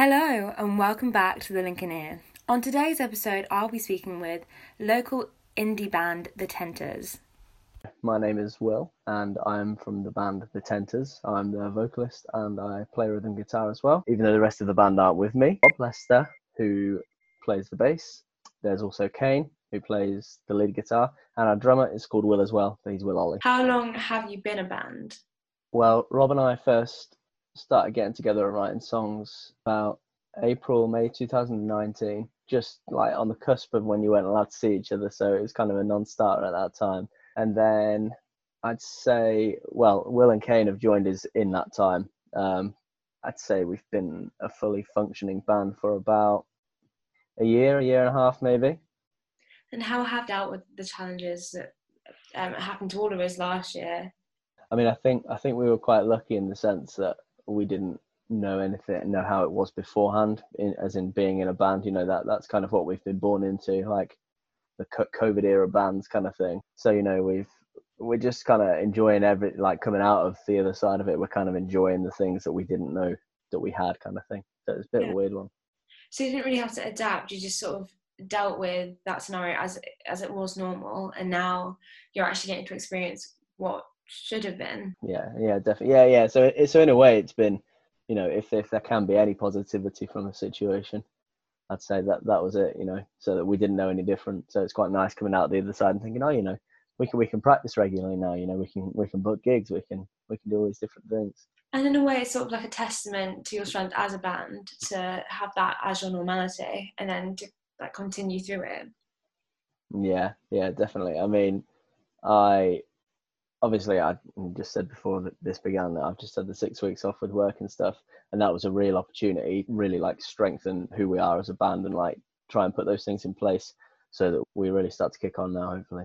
Hello, and welcome back to the Lincoln Ear. On today's episode, I'll be speaking with local indie band The Tenters. My name is Will, and I'm from the band The Tenters. I'm the vocalist and I play rhythm guitar as well, even though the rest of the band aren't with me. Bob Lester, who plays the bass. There's also Kane, who plays the lead guitar, and our drummer is called Will as well. He's Will Ollie. How long have you been a band? Well, Rob and I first started getting together and writing songs about April, May 2019, just like on the cusp of when you weren't allowed to see each other. So it was kind of a non starter at that time. And then I'd say, well, Will and Kane have joined us in that time. Um, I'd say we've been a fully functioning band for about a year, a year and a half, maybe. And how have dealt with the challenges that um, happened to all of us last year? I mean, I think I think we were quite lucky in the sense that we didn't know anything, know how it was beforehand, in, as in being in a band. You know that that's kind of what we've been born into, like the COVID era bands kind of thing. So you know we've we're just kind of enjoying every like coming out of the other side of it. We're kind of enjoying the things that we didn't know that we had, kind of thing. So it's a bit yeah. of a weird one. So you didn't really have to adapt. You just sort of dealt with that scenario as as it was normal, and now you're actually getting to experience what should have been. Yeah, yeah, definitely. Yeah, yeah. So, so in a way, it's been, you know, if if there can be any positivity from the situation, I'd say that that was it. You know, so that we didn't know any different. So it's quite nice coming out the other side and thinking, oh, you know, we can we can practice regularly now. You know, we can we can book gigs. We can we can do all these different things. And in a way, it's sort of like a testament to your strength as a band to have that as your normality, and then to like continue through it. Yeah, yeah, definitely. I mean, I obviously I just said before that this began that I've just had the six weeks off with work and stuff, and that was a real opportunity, really like strengthen who we are as a band and like try and put those things in place so that we really start to kick on now, hopefully.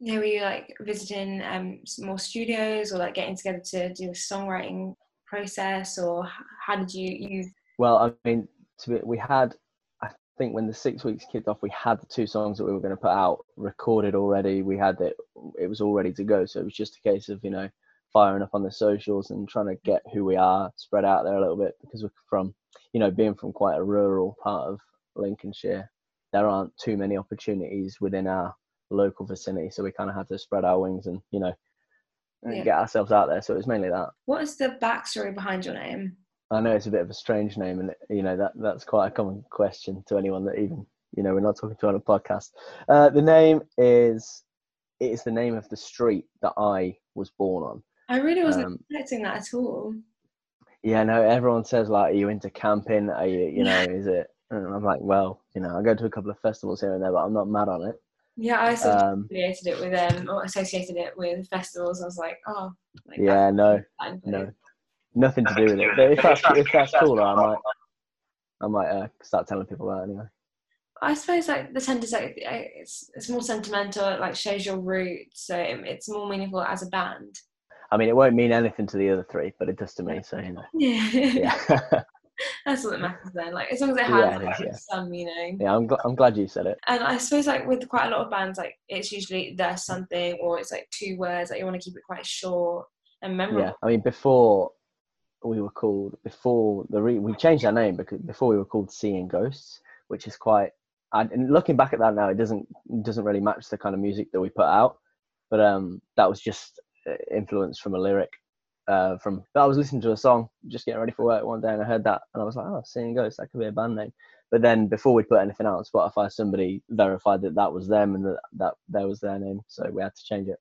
Yeah, were you like visiting um, more studios or like getting together to do a songwriting process, or how did you you? Well, I mean, to be, we had think when the six weeks kicked off, we had the two songs that we were going to put out recorded already. We had it; it was all ready to go. So it was just a case of you know firing up on the socials and trying to get who we are spread out there a little bit because we're from you know being from quite a rural part of Lincolnshire. There aren't too many opportunities within our local vicinity, so we kind of had to spread our wings and you know yeah. get ourselves out there. So it was mainly that. What is the backstory behind your name? I know it's a bit of a strange name, and you know that that's quite a common question to anyone that even you know we're not talking to on a podcast. Uh, the name is it is the name of the street that I was born on. I really wasn't um, expecting that at all. Yeah, no. Everyone says like, "Are you into camping? Are you, you know, is it?" And I'm like, well, you know, I go to a couple of festivals here and there, but I'm not mad on it. Yeah, I sort of um, associated it with um, or associated it with festivals. I was like, oh, like yeah, no, no nothing to do with it. But if that's if that's cool, I might I might uh, start telling people that anyway. I suppose like the Tenters like it's it's more sentimental. It like shows your roots, so it, it's more meaningful as a band. I mean, it won't mean anything to the other three, but it does to me. So you know. Yeah. yeah. That's what matters then. Like as long as it has yeah, it like, is, yeah. some meaning. Yeah, I'm gl- I'm glad you said it. And I suppose like with quite a lot of bands, like it's usually there's something or it's like two words. Like you want to keep it quite short and memorable. Yeah, I mean before we were called before the re- we changed our name because before we were called Seeing Ghosts, which is quite. and looking back at that now, it doesn't doesn't really match the kind of music that we put out. But um, that was just uh, influence from a lyric. Uh, from but I was listening to a song, just getting ready for work one day, and I heard that, and I was like, "Oh, Seeing Ghosts, that could be a band name." But then, before we put anything out on Spotify, somebody verified that that was them and that that, that was their name, so we had to change it.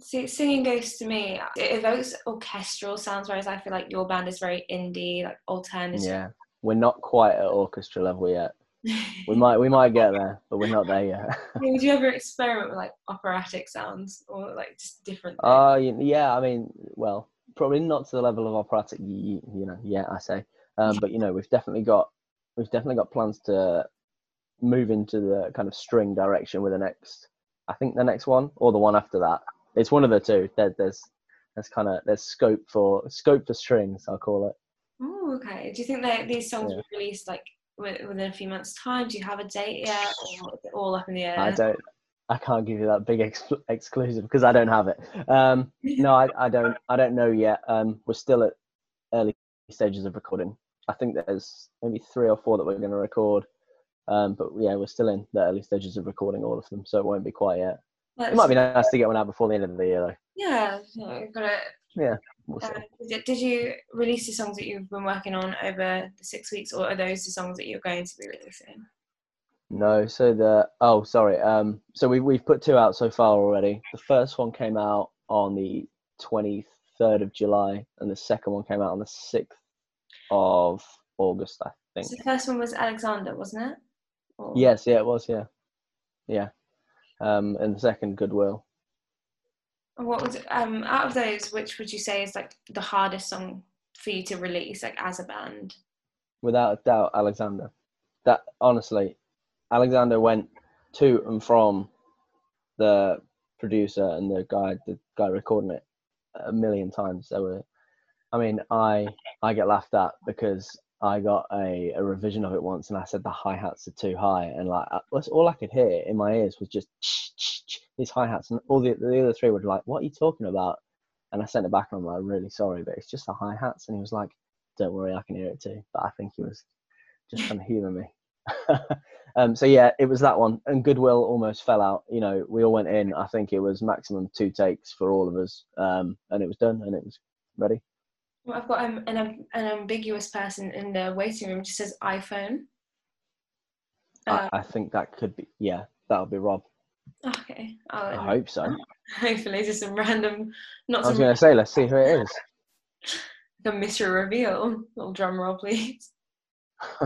See, singing Ghosts to me, it evokes orchestral sounds, whereas I feel like your band is very indie, like alternative. Yeah, we're not quite at orchestra level yet. we might we might get there, but we're not there yet. would you ever experiment with like operatic sounds or like just different? Uh, yeah, I mean, well, probably not to the level of operatic. You, you know, yeah, I say, um, but you know, we've definitely got we've definitely got plans to move into the kind of string direction with the next. I think the next one or the one after that it's one of the two. There, there's there's kind of there's scope for scope for strings. I'll call it. Oh, okay. Do you think that these songs yeah. will released like within a few months' time? Do you have a date yet, or is it all up in the air? I don't. I can't give you that big ex- exclusive because I don't have it. Um, no, I, I don't. I don't know yet. Um, we're still at early stages of recording. I think there's maybe three or four that we're going to record. Um, but yeah, we're still in the early stages of recording all of them, so it won't be quite yet. That's- It might be nice to get one out before the end of the year, though. Yeah, no, got it. We'll. Uh, did, did you release the songs that you've been working on over the six weeks, or are those the songs that you're going to be releasing? No, so the oh sorry. Um, so we we've put two out so far already. The first one came out on the twenty third of July, and the second one came out on the sixth of August, I think. So the first one was Alexander, wasn't it? Or- Yes, yeah, it was, yeah, yeah. Um, and the second, Goodwill. What was um out of those? Which would you say is like the hardest song for you to release, like as a band? without a doubt, Alexander. That honestly, Alexander went to and from the producer and the guy, the guy recording it, a million times. There were, I mean, I I get laughed at because I got a, a revision of it once and I said the hi hats are too high and like that's all I could hear in my ears was just these hi hats and all the the other three were like, what are you talking about? And I sent it back and I'm like, really sorry, but it's just the hi hats. And he was like, don't worry, I can hear it too. But I think he was just trying to humour me. um, so yeah, it was that one, and Goodwill almost fell out. You know, we all went in. I think it was maximum two takes for all of us, um, and it was done, and it was ready. Well, I've got um, an an ambiguous person in the waiting room. Just says iPhone. Uh, I, I think that could be yeah, that'll be Rob. okay. I'll, I hope so. Hopefully, just some random, not I was going to say, let's see who it is. like a mystery reveal. Little drum roll, please.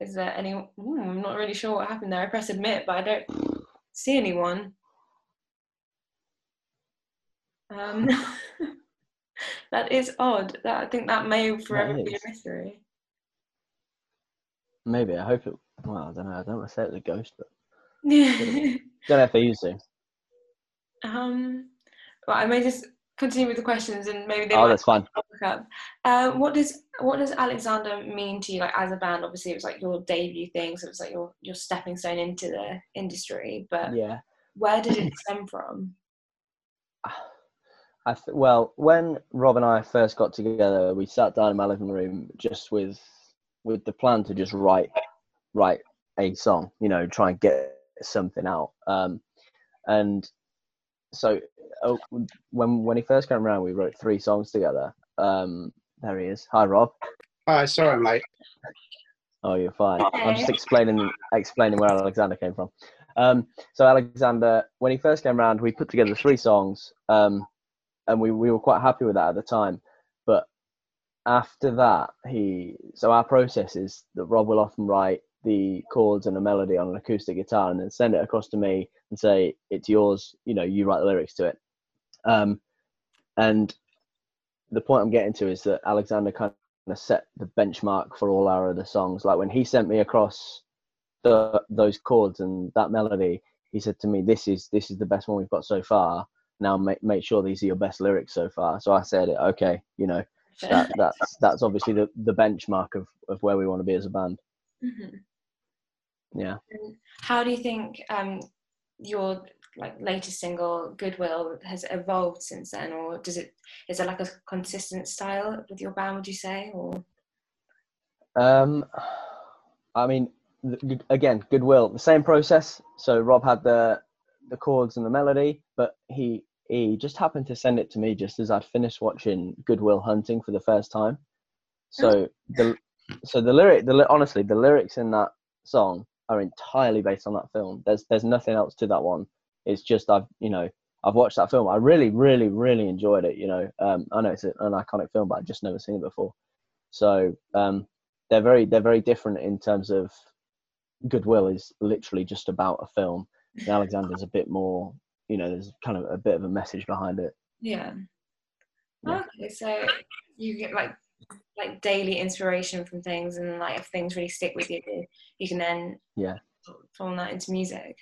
Is there any? Ooh, I'm not really sure what happened there. I press admit, but I don't see anyone. Um, that is odd. That I think that may forever be a mystery. Maybe I hope it. Well, I don't know. I don't want to say it was a ghost, but Yeah. don't know if they used to. um. Well, I may just continue with the questions, and maybe they Oh, that's fine. Uh, what does what does Alexander mean to you, like as a band? Obviously, it was like your debut thing, so it was like your your stepping stone into the industry. But Yeah. where did it stem from? I th- well, when Rob and I first got together, we sat down in my living room just with with the plan to just write write a song, you know, try and get something out. Um, and so uh, when when he first came around, we wrote three songs together. Um, there he is. Hi, Rob. Hi, sorry, I'm late. Oh, you're fine. I'm just explaining explaining where Alexander came from. Um, so Alexander, when he first came around, we put together three songs, um, and we, we were quite happy with that at the time. But after that, he so our process is that Rob will often write the chords and a melody on an acoustic guitar, and then send it across to me and say it's yours. You know, you write the lyrics to it. Um, and the point I'm getting to is that Alexander kind of set the benchmark for all our other songs. Like when he sent me across the those chords and that melody, he said to me, "This is this is the best one we've got so far. Now make make sure these are your best lyrics so far." So I said, it. "Okay, you know that that's that's obviously the the benchmark of of where we want to be as a band." Mhm. Yeah. And How do you think um, your like latest single "Goodwill" has evolved since then, or does it is it like a consistent style with your band? Would you say, or Um, I mean, again, Goodwill, the same process. So Rob had the the chords and the melody, but he he just happened to send it to me just as I'd finished watching Good Will Hunting for the first time. So the so the lyric, the honestly, the lyrics in that song are entirely based on that film. There's there's nothing else to that one. It's just I've you know I've watched that film. I really really really enjoyed it. You know, um, I know it's an iconic film, but I've just never seen it before. So um, they're very they're very different in terms of Goodwill is literally just about a film. And Alexander's a bit more, you know, there's kind of a bit of a message behind it. yeah? Yeah. Okay, so you get like like daily inspiration from things, and like if things really stick with you, you can then Yeah. form that into music.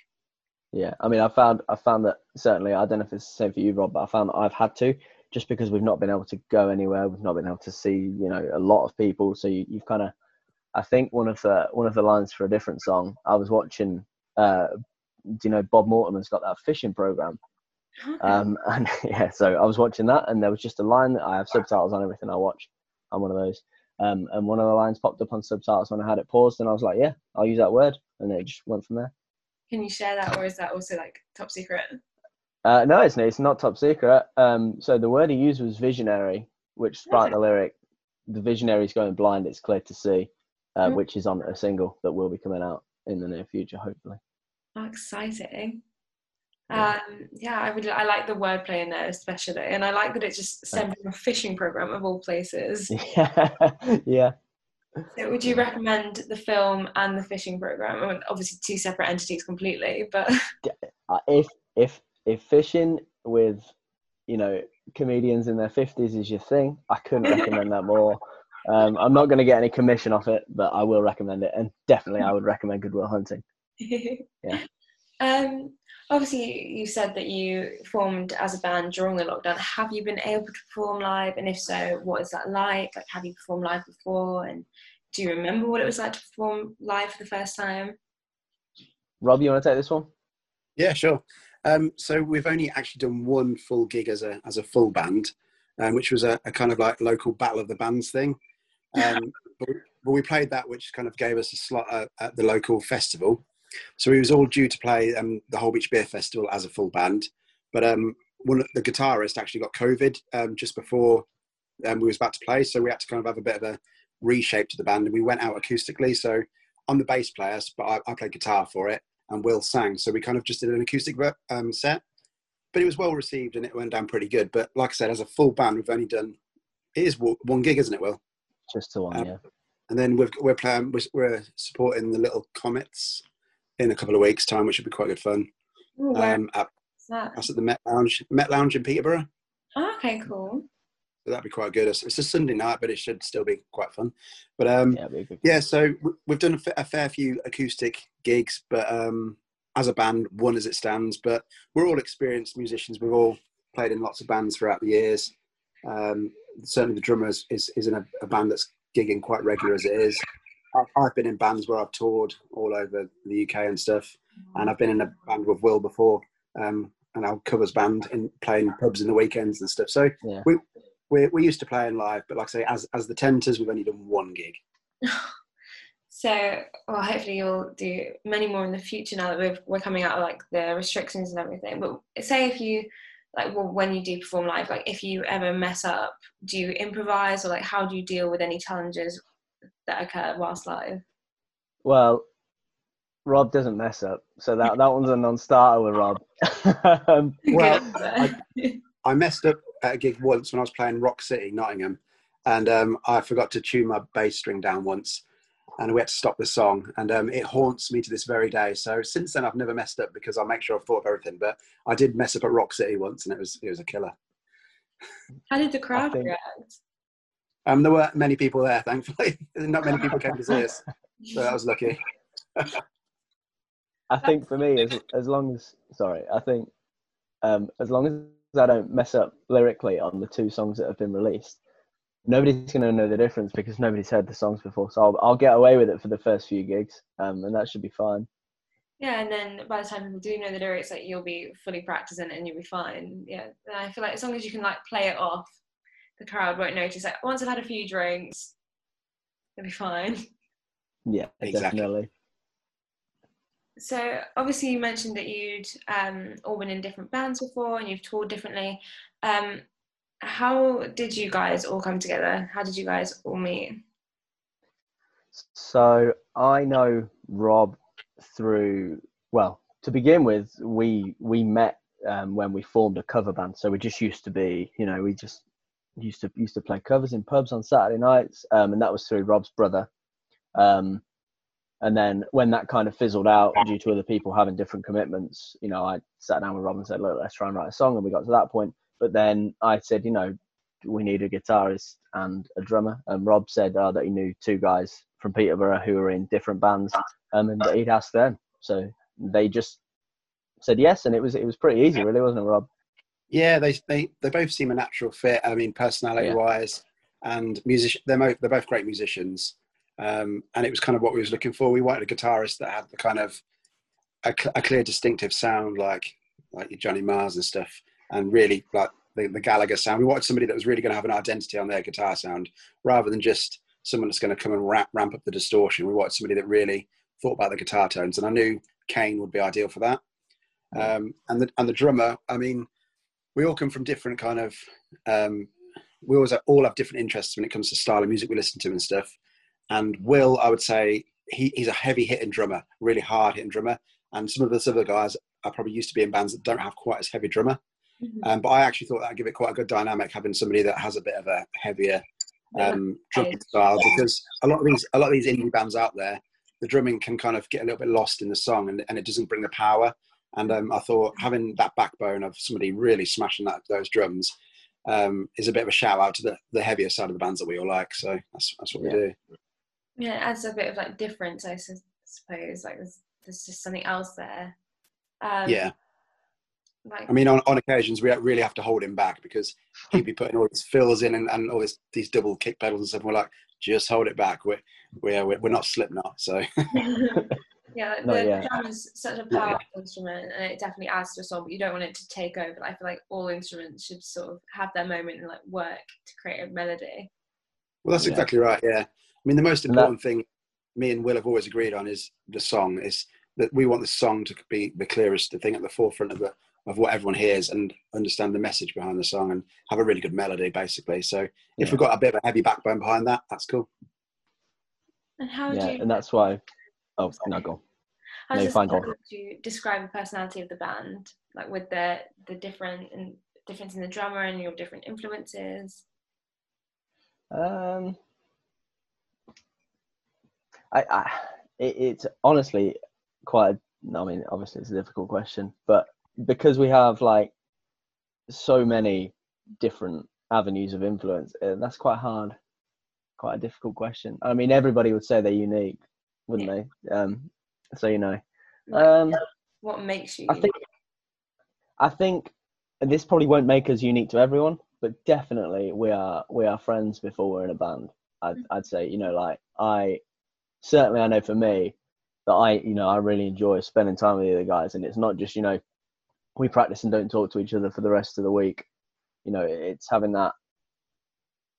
Yeah, I mean, I found I found that certainly I don't know if it's the same for you, Rob, but I found that I've had to just because we've not been able to go anywhere, we've not been able to see, you know, a lot of people. So you, you've kind of, I think one of the one of the lines for a different song. I was watching, uh, you know, Bob Mortimer's got that fishing program, um, and yeah, so I was watching that, and there was just a line that I have subtitles on everything I watch. I'm one of those, Um, and one of the lines popped up on subtitles when I had it paused, and I was like, "Yeah, I'll use that word," and it just went from there. Can you share that, or is that also like top secret? Uh, no, it's it's not top secret. Um, so the word he used was visionary, which sparked the lyric. The visionary is going blind; it's clear to see, uh, Mm. which is on a single that will be coming out in the near future, hopefully. Oh, exciting. Yeah. Um, yeah, I would. I like the wordplay in there especially, and I like that it just stemmed from a fishing program of all places. Yeah, yeah. So would you recommend the film and the fishing program? I mean, obviously, two separate entities completely, but Uh, if if if fishing with you know comedians in their fifties is your thing, I couldn't recommend that more. Um, I'm not going to get any commission off it, but I will recommend it, and definitely I would recommend Good Will Hunting. Yeah. Um, obviously, you said that you formed as a band during the lockdown. Have you been able to perform live? And if so, what is that like? Like, have you performed live before? And do you remember what it was like to perform live for the first time? Rob, you want to take this one? Yeah, sure. Um, so we've only actually done one full gig as a as a full band, um, which was a, a kind of like local battle of the bands thing. Um, but, but we played that, which kind of gave us a slot at, at the local festival. So we was all due to play um, the Holbeach Beer Festival as a full band, but um, one of the guitarist actually got COVID um, just before um, we was about to play, so we had to kind of have a bit of a reshape to the band, and we went out acoustically. So I'm the bass player, but I, I played guitar for it and Will sang. So we kind of just did an acoustic um, set, but it was well received and it went down pretty good. But like I said, as a full band, we've only done it is one gig, isn't it, Will? Just to one, Um, yeah. And then we've, we're playing, we're, we're supporting the Little Comets in a couple of weeks' time, which should be quite good fun. Ooh, where Um, at, that's at the Met Lounge, Met Lounge in Peterborough. Oh, okay, cool. So that'd be quite good. It's, it's a Sunday night, but it should still be quite fun. But um, Yeah, it'd be a good. Yeah, so we've done a, fair few acoustic gigs, but um, as a band, one as it stands. But we're all experienced musicians. We've all played in lots of bands throughout the years. Um, certainly, the drummer is, is, is in a, a band that's gigging quite regular as it is. I- I've been in bands where I've toured all over the UK and stuff, and I've been in a band with Will before, um, and our covers band in playing pubs in the weekends and stuff. So Yeah. we we're, we're used to playing live, but like I say, as as the Tenters, we've only done one gig. So, well, hopefully you'll do many more in the future now that we're, we're coming out of like the restrictions and everything. But say if you, like, well, when you do perform live, like, if you ever mess up, do you improvise or like how do you deal with any challenges that occur whilst live? Well, Rob doesn't mess up, so that that one's a non-starter with Rob. um, Well, Good answer. I messed up at a gig once when I was playing Rock City, Nottingham, and um, I forgot to tune my bass string down once, and we had to stop the song, and um, it haunts me to this very day. So since then, I've never messed up because I make sure I've thought of everything. But I did mess up at Rock City once, and it was it was a killer. how did the crowd think- react? Um, there weren't many people there, thankfully. Not many people came to see us, so I was lucky. I think for me, as as long as sorry, I think um, as long as I don't mess up lyrically on the two songs that have been released, nobody's going to know the difference because nobody's heard the songs before. So I'll, I'll get away with it for the first few gigs, um, and that should be fine. Yeah, and then by the time people do know the lyrics, like you'll be fully practicing it and you'll be fine. Yeah, and I feel like as long as you can like play it off, the crowd won't notice. Like once I've had a few drinks, it'll be fine. Yeah, Exactly. definitely. So obviously you mentioned that you'd um, all been in different bands before and you've toured differently. Um, how did you guys all come together? How did you guys all meet? So I know Rob through well to begin with. We we met um, when we formed a cover band. So we just used to be, you know, we just used to used to play covers in pubs on Saturday nights, um, and that was through Rob's brother. Um, and then when that kind of fizzled out due to other people having different commitments, you know, I sat down with Rob and said, "Look, let's try and write a song," and we got to that point. But then I said, you know, we need a guitarist and a drummer. And Rob said uh, that he knew two guys from Peterborough who were in different bands, um, and that he'd asked them. So they just said yes, and it was it was pretty easy, really, wasn't it, Rob? Yeah, they they they both seem a natural fit. I mean, personality wise, and musician. They're both they're both great musicians, um, and it was kind of what we was looking for. We wanted a guitarist that had the kind of a, cl- a clear, distinctive sound, like like your Johnny Marrs and stuff, and really like the, the Gallagher sound. We wanted somebody that was really going to have an identity on their guitar sound, rather than just someone that's going to come and ramp, ramp up the distortion. We wanted somebody that really thought about the guitar tones, and I knew Kane would be ideal for that. Um, and the and the drummer, I mean, we all come from different kind of. Um, we always have, all have different interests when it comes to style of music we listen to and stuff. And Will, I would say, he, he's a heavy hitting drummer, really hard hitting drummer. And some of the other guys are probably used to be in bands that don't have quite as heavy drummer. Mm-hmm. Um, but I actually thought that'd give it quite a good dynamic having somebody that has a bit of a heavier um, drumming style because a lot of these a lot of these indie bands out there, the drumming can kind of get a little bit lost in the song and, and it doesn't bring the power. And um, I thought having that backbone of somebody really smashing that those drums um, is a bit of a shout out to the, the heavier side of the bands that we all like. So that's that's what yeah. we do. Yeah, it adds a bit of like difference, I suppose. Like there's there's just something else there. Um, yeah. Like, I mean, on, on occasions we really have to hold him back because he'd be putting all his fills in and, and all this, these double kick pedals and stuff. And we're like, just hold it back. We're we're we're not Slipknot, so. yeah, the drum is such a powerful instrument, and it definitely adds to a song. But you don't want it to take over. I feel like all instruments should sort of have their moment and like work to create a melody. Well, that's yeah. exactly right. Yeah, I mean, the most important that, thing me and Will have always agreed on is the song. Is that we want the song to be the clearest, the thing at the forefront of the of what everyone hears and understand the message behind the song and have a really good melody basically so if yeah. we've got a bit of a heavy backbone behind that that's cool and how yeah, you and that's why oh no go how no, fine, go you describe the personality of the band? Like with the the different and difference in the drummer and your different influences? Um I, I it, it's honestly quite a, I mean obviously it's a difficult question but because we have like so many different avenues of influence, uh, that's quite hard, quite a difficult question. I mean, everybody would say they're unique, wouldn't yeah. they? Um, so you know, um, what makes you? I think. I think this probably won't make us unique to everyone, but definitely we are we are friends before we're in a band. I'd, mm-hmm. I'd say you know like I certainly I know for me that I you know I really enjoy spending time with the other guys, and it's not just you know we practice and don't talk to each other for the rest of the week. You know, it's having that.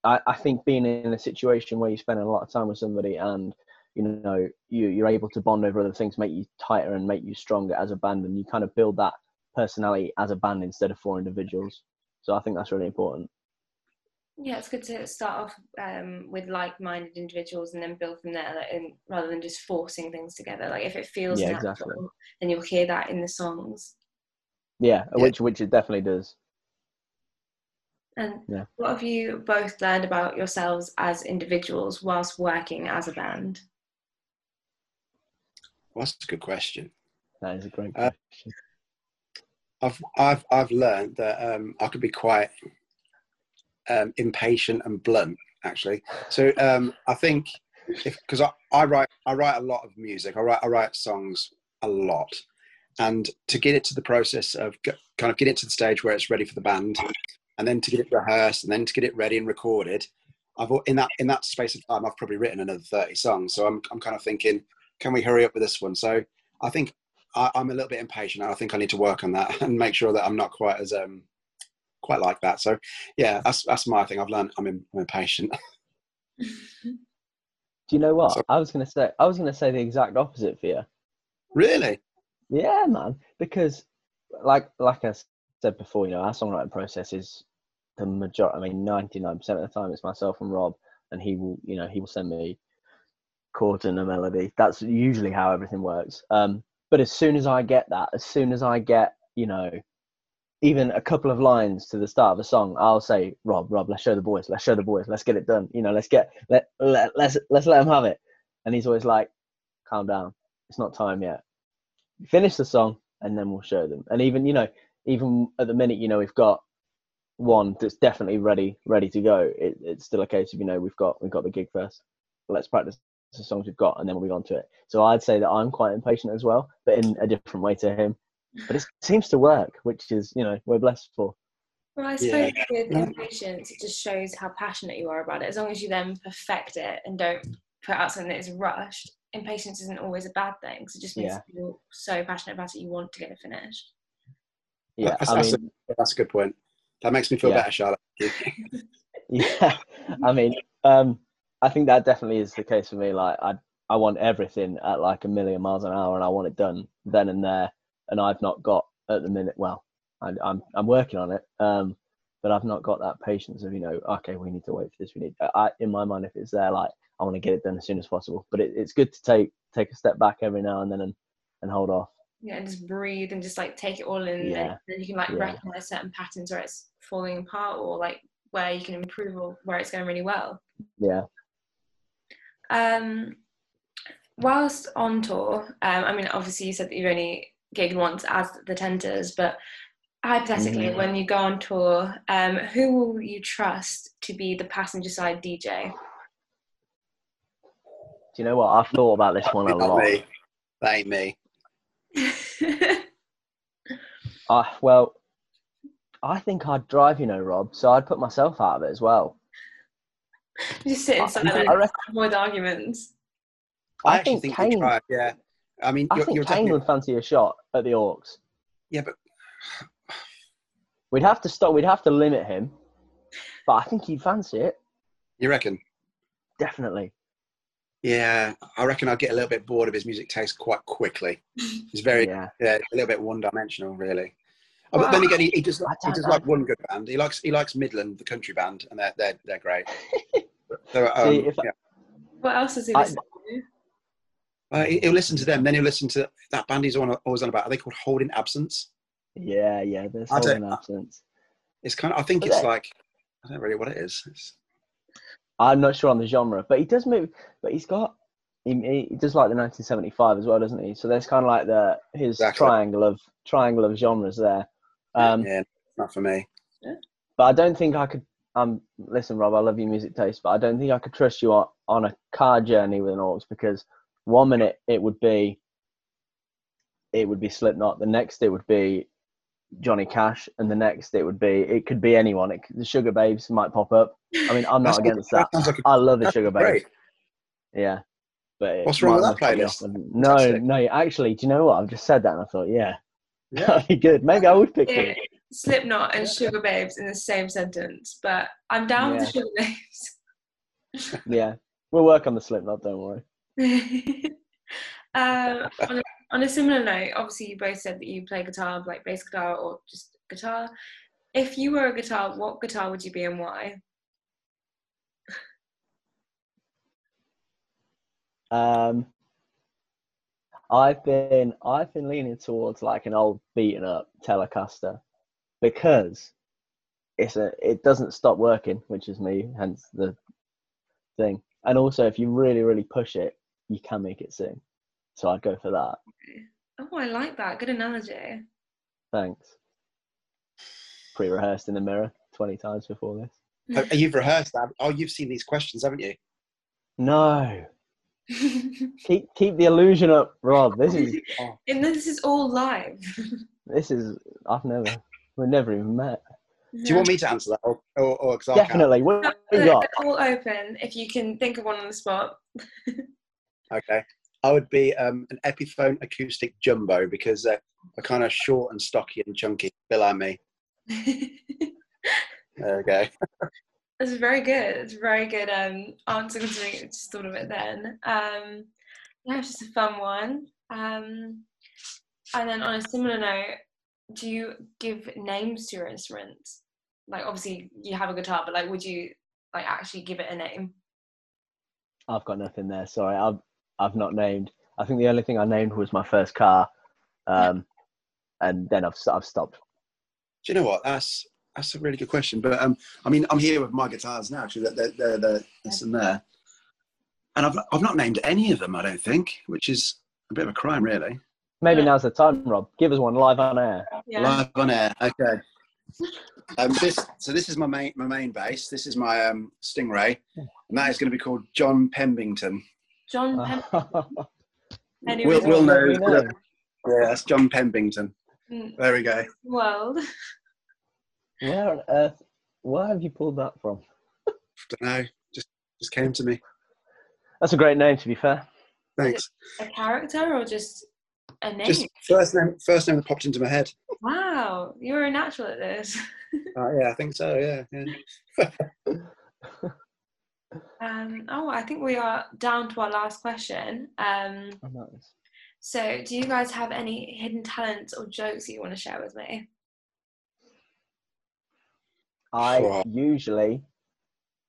I, I think being in a situation where you spend a lot of time with somebody and you know you you're able to bond over other things, make you tighter and make you stronger as a band, and you kind of build that personality as a band instead of four individuals. So I think that's really important. Yeah, it's good to start off um, with like-minded individuals and then build from there, like, and, rather than just forcing things together. Like if it feels yeah, natural, exactly. then you'll hear that in the songs. Yeah, yeah, which which it definitely does. And yeah. what have you both learned about yourselves as individuals whilst working as a band? Well, that's a good question. That is a great uh, question. Uh, I've I've I've learned that um, I could be quite um, impatient and blunt, actually. So um, I think because I, I write I write a lot of music. I write I write songs a lot, and to get it to the process of kind of get it to the stage where it's ready for the band and then to get it rehearsed and then to get it ready and recorded i've in that in that space of time i've probably written another 30 songs so i'm, I'm kind of thinking can we hurry up with this one? So i think I, am a little bit impatient i think i need to work on that and make sure that i'm not quite as um quite like that. So yeah that's that's my thing. I've learned i'm, in, I'm impatient. Do you know what? I was going to say i was going to say the exact opposite for you. Really? Yeah, man. Because like like I said before, you know, our songwriting process is the majority. I mean, ninety nine percent of the time, it's myself and Rob, and he will, you know, he will send me chords and a melody. That's usually how everything works. Um, but as soon as I get that, as soon as I get, you know, even a couple of lines to the start of a song, I'll say, Rob, Rob, let's show the boys, let's show the boys, let's get it done. You know, let's get let, let let's let's let them have it. And he's always like, calm down, it's not time yet finish the song and then we'll show them. And even you know, even at the minute, you know, we've got one that's definitely ready, ready to go. It, it's still a case of you know we've got we've got the gig first. Let's practice the songs we've got and then we'll move on to it. So I'd say that I'm quite impatient as well, but in a different way to him. But it seems to work, which is you know we're blessed for. Well, I suppose yeah. with impatience, it just shows how passionate you are about it. As long as you then perfect it and don't put out something that is rushed, impatience isn't always a bad thing. Because it just means yeah. you're so passionate about it, you want to get it finished. Yeah, that's, I mean, a, that's a good point. That makes me feel yeah. better, Charlotte. yeah, I mean, um, I think that definitely is the case for me. Like I I want everything at like a million miles an hour, and I want it done then and there. And I've not got at the minute. Well, I, I'm I'm working on it. Um, but I've not got that patience of you know, okay, we need to wait for this. We need. I in my mind, if it's there, like I want to get it done as soon as possible. But it, it's good to take take a step back every now and then and, and hold off. Yeah, and just breathe and just like take it all in. Yeah. And then you can like yeah. recognize certain patterns where it's falling apart or like where you can improve or where it's going really well. Yeah. Um, whilst on tour, um, I mean, obviously you said that you've only gigged once as the Tenters, but hypothetically, mm. when you go on tour, um, who will you trust to be the passenger side DJ? Do you know what? I've thought about this one a lot. Me. That ain't me. uh, well, I think I'd drive, you know, Rob. So I'd put myself out of it as well. Just sit in silence, reckon, avoid arguments. I, I actually think, think Kane, drive, yeah. I mean, I you're, think you're Kane would fancy a shot at the aux. Yeah, but we'd have to stop. We'd have to limit him, but I think he'd fancy it. You reckon? Definitely. Yeah, I reckon I'd get a little bit bored of his music taste quite quickly. He's very, yeah, yeah a little bit one-dimensional, really. Oh, but then again, he, he does, he does like one good band. He likes he likes Midland, the country band, and they're they're, they're great. so, um, See, yeah. What else does he listen to? Uh, he'll listen to them. Then he'll listen to that band he's on, always on about. Are they called Holding Absence? Yeah, yeah, there's Holding Absence. It's kind of. I think but it's like. I don't really know really what it is. It's, I'm not sure on the genre, but he does move. But he's got he, he does like the 1975 as well, doesn't he? So there's kind of like the his exactly. triangle of triangle of genres there. Um, yeah, not for me. Yeah. But I don't think I could. Um, listen, Rob, I love your music taste, but I don't think I could trust you on, on a car journey with an aux because one minute it would be it would be Slipknot, the next it would be Johnny Cash, and the next it would be it could be anyone. It, the Sugababes might pop up. I mean, I'm not against that. that like a, I love the Sugababes. Yeah, but what's wrong with that playlist? No, no. Actually, do you know what? I've just said that, and I thought, yeah, yeah. that'd be good. Maybe I would pick it. Slipknot and Sugababes in the same sentence, but I'm down yeah. with the Sugababes. yeah, we'll work on the Slipknot. Don't worry. um, on, a, on a similar note, obviously you both said that you play guitar, like bass guitar or just guitar. If you were a guitar, what guitar would you be and why? Um, I've been I've been leaning towards like an old beaten up Telecaster because it's a it doesn't stop working, which is me, hence the thing. And also, if you really really push it, you can make it sing. So I'd go for that. Oh, I like that. Good analogy. Thanks. Pre-rehearsed in the mirror twenty times before this. Oh, you've rehearsed that. Oh, you've seen these questions, haven't you? No. keep keep the illusion up, Rob. This is oh. and this is all live. this is I've never we've never even met. Do you want me to answer that, or, or, or definitely? What no, got? All open. If you can think of one on the spot. okay, I would be um, an Epiphone acoustic jumbo because they're, they're kind of short and stocky and chunky. Bill me. there we go. It's very good. It's very good um, answer considering I just thought of it then. Um, yeah, it's just a fun one. Um, and then on a similar note, do you give names to your instruments? Like obviously you have a guitar, but like would you like actually give it a name? I've got nothing there. Sorry, I've I've not named. I think the only thing I named was my first car, um, and then I've I've stopped. Do you know what? That's that's a really good question. But um, I mean, I'm here with my guitars now. Actually, they're, they're, they're this and there, and I've I've not named any of them. I don't think, which is a bit of a crime, really. Maybe now's the time, Rob. Give us one live on air. Yeah. Live on air. Okay. Um, this so this is my main my main bass. This is my um, Stingray, and that is going to be called John Pembington. John Pembington. we'll, we'll know. know. Yeah, that's John Pembington. Mm. There we go. World. Where on earth? Where have you pulled that from? I don't know. Just just came to me. That's a great name, to be fair. Thanks. A character or just a name? Just first name. First name that popped into my head. Wow, you're a natural at this. uh, yeah, I think so. Yeah. yeah. um, oh, I think we are down to our last question. Um, Oh, nice. so, do you guys have any hidden talents or jokes that you want to share with me? I Sure. usually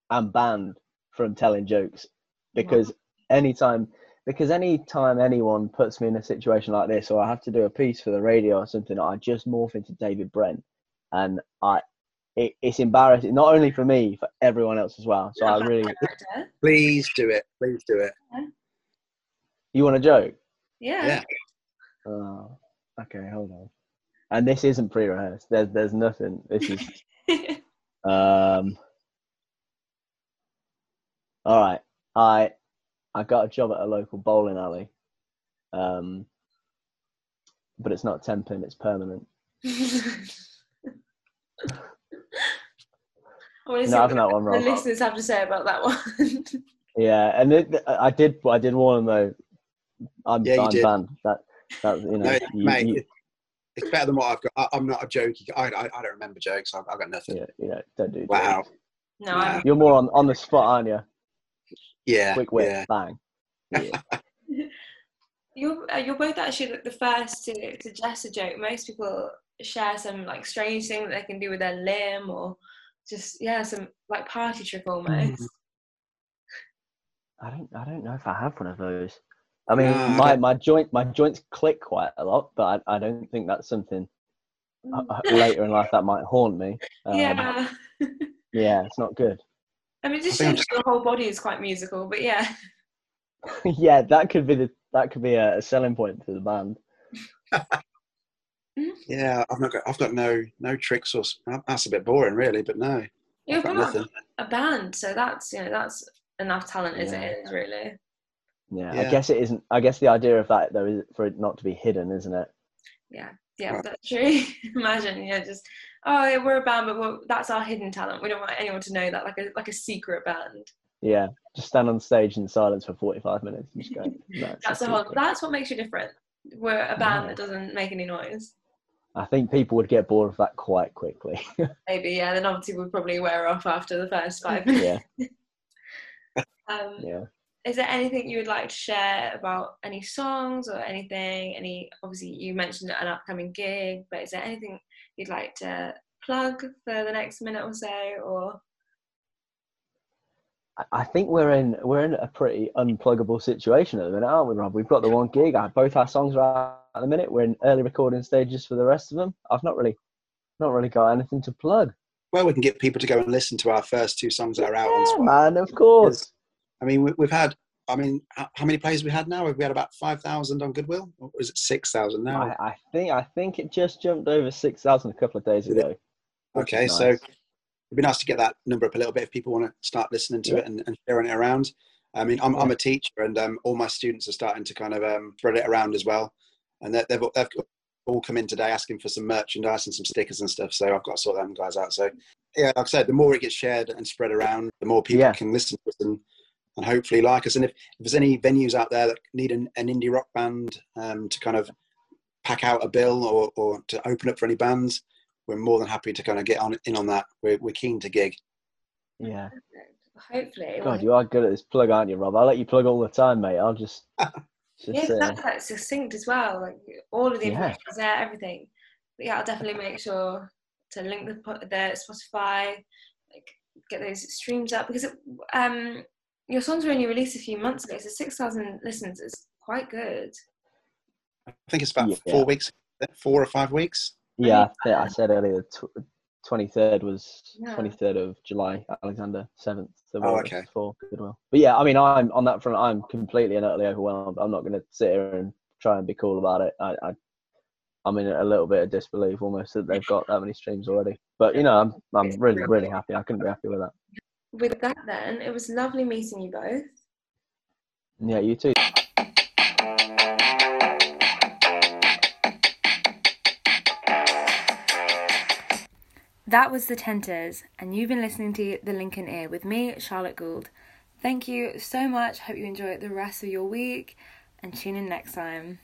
am banned from telling jokes because anytime because anytime anyone puts me in a situation like this or I have to do a piece for the radio or something, I just morph into David Brent and I it, it's embarrassing not only for me, for everyone else as well. So I really Please do it. Please do it. you want a joke? Yeah. Yeah. Oh, okay, hold on. And this isn't pre-rehearsed. There's there's nothing. This is Um. All right, I I got a job at a local bowling alley, um, but it's not temping; it's permanent. I want to see No, what I've not one the listeners have to say about that one. Yeah, and it, I did I did warn them though. I'm Yeah, I'm banned. That that you know. No, you- mate, you- it- it's better than what I've got. I, I'm not a jokey. I, I, I don't remember jokes. I've, I've got nothing. yeah, you know, don't do. That. Wow. jokes. no, I'm, You're more on on the spot, aren't you? Yeah. Quick wit, Yeah. bang. Yeah. you're uh, you're both actually like the first to suggest a joke. Most people share some like strange thing that they can do with their limb or just yeah some like party trick almost. I don't I don't know if I have one of those. I mean, No, my, don't- my joint my joints click quite a lot, but I, I don't think that's something uh, uh, later in life that might haunt me. Um, yeah. yeah, it's not good. I mean, it just I think shows your whole body is quite musical, but yeah. yeah, that could be the that could be a, a selling point to the band. Yeah. I've not got. I've got no no tricks or. That's a bit boring, really. But no. You're I've got part of nothing. a band, so that's you know that's enough talent as Yeah. it is, really. Yeah, I guess it isn't. I guess the idea of that though is for it not to be hidden, isn't it? Yeah, yeah, Right. that's true. Imagine, yeah, just oh, yeah, we're a band, but we're, that's our hidden talent. We don't want anyone to know that, like a like a secret band. Yeah, just stand on stage in silence for forty-five minutes and just go. No, it's That's a whole. secret." That's what makes you different. We're a band Yeah. that doesn't make any noise. I think people would get bored of that quite quickly. Maybe, yeah. The novelty would probably wear off after the first five minutes. yeah, Um, yeah. Is there anything you would like to share about any songs or anything? Any obviously you mentioned an upcoming gig, but is there anything you'd like to plug for the next minute or so? Or I- I think we're in we're in a pretty unpluggable situation at the minute, aren't we, Rob? We've got the one gig. uh, Both our songs are out at the minute. We're in early recording stages for the rest of them. I've not really, not really got anything to plug. Well, we can get people to go and listen to our first two songs that are out on Spotify. man, of course. I mean, we, we've had. I mean, how, how many plays have we had now? Have we had about five thousand on Goodwill, or is it six thousand now? I, I think I think it just jumped over six thousand a couple of days ago. Okay, is so it'd be nice to get that number up a little bit if people want to start listening to Yeah. it and, and sharing it around. I mean, I'm, Yeah. I'm a teacher, and um, all my students are starting to kind of um, spread it around as well. And they- they've, they've all come in today asking for some merchandise and some stickers and stuff. So I've got to sort them guys out. So yeah, like I said, the more it gets shared and spread around, the more people Yeah. can listen to us and, and hopefully like us. And if, if there's any venues out there that need an, an indie rock band um, to kind of pack out a bill or, or to open up for any bands, we're more than happy to kind of get on in on that. We're, we're keen to gig. yeah. hopefully, God, you are good at this plug, aren't you, Rob? I'll let you plug all the time, mate. I'll just, just yeah, uh, that's like succinct as well. Like all of the Yeah. information is there, everything. But yeah, I'll definitely make sure to link the the Spotify, like get those streams up because it, um your songs were only released a few months ago, so six thousand listens is quite good. I think it's about Yeah. four weeks, four or five weeks. yeah. I, I said earlier, twenty third was Yeah. twenty third of July. Alexander seventh of Oh, August okay. for Goodwill. But yeah, I mean, I'm on that front. I'm completely and utterly overwhelmed. I'm not going to sit here and try and be cool about it. I, I I'm in a little bit of disbelief almost that they've got that many streams already. But you know, I'm I'm really really happy. I couldn't be happy with that. With that, then it was lovely meeting you both. Yeah, you too. That was the Tenters, and you've been listening to The Lincoln Ear with me, Charlotte Gould. Thank you so much. Hope you enjoy the rest of your week, and tune in next time.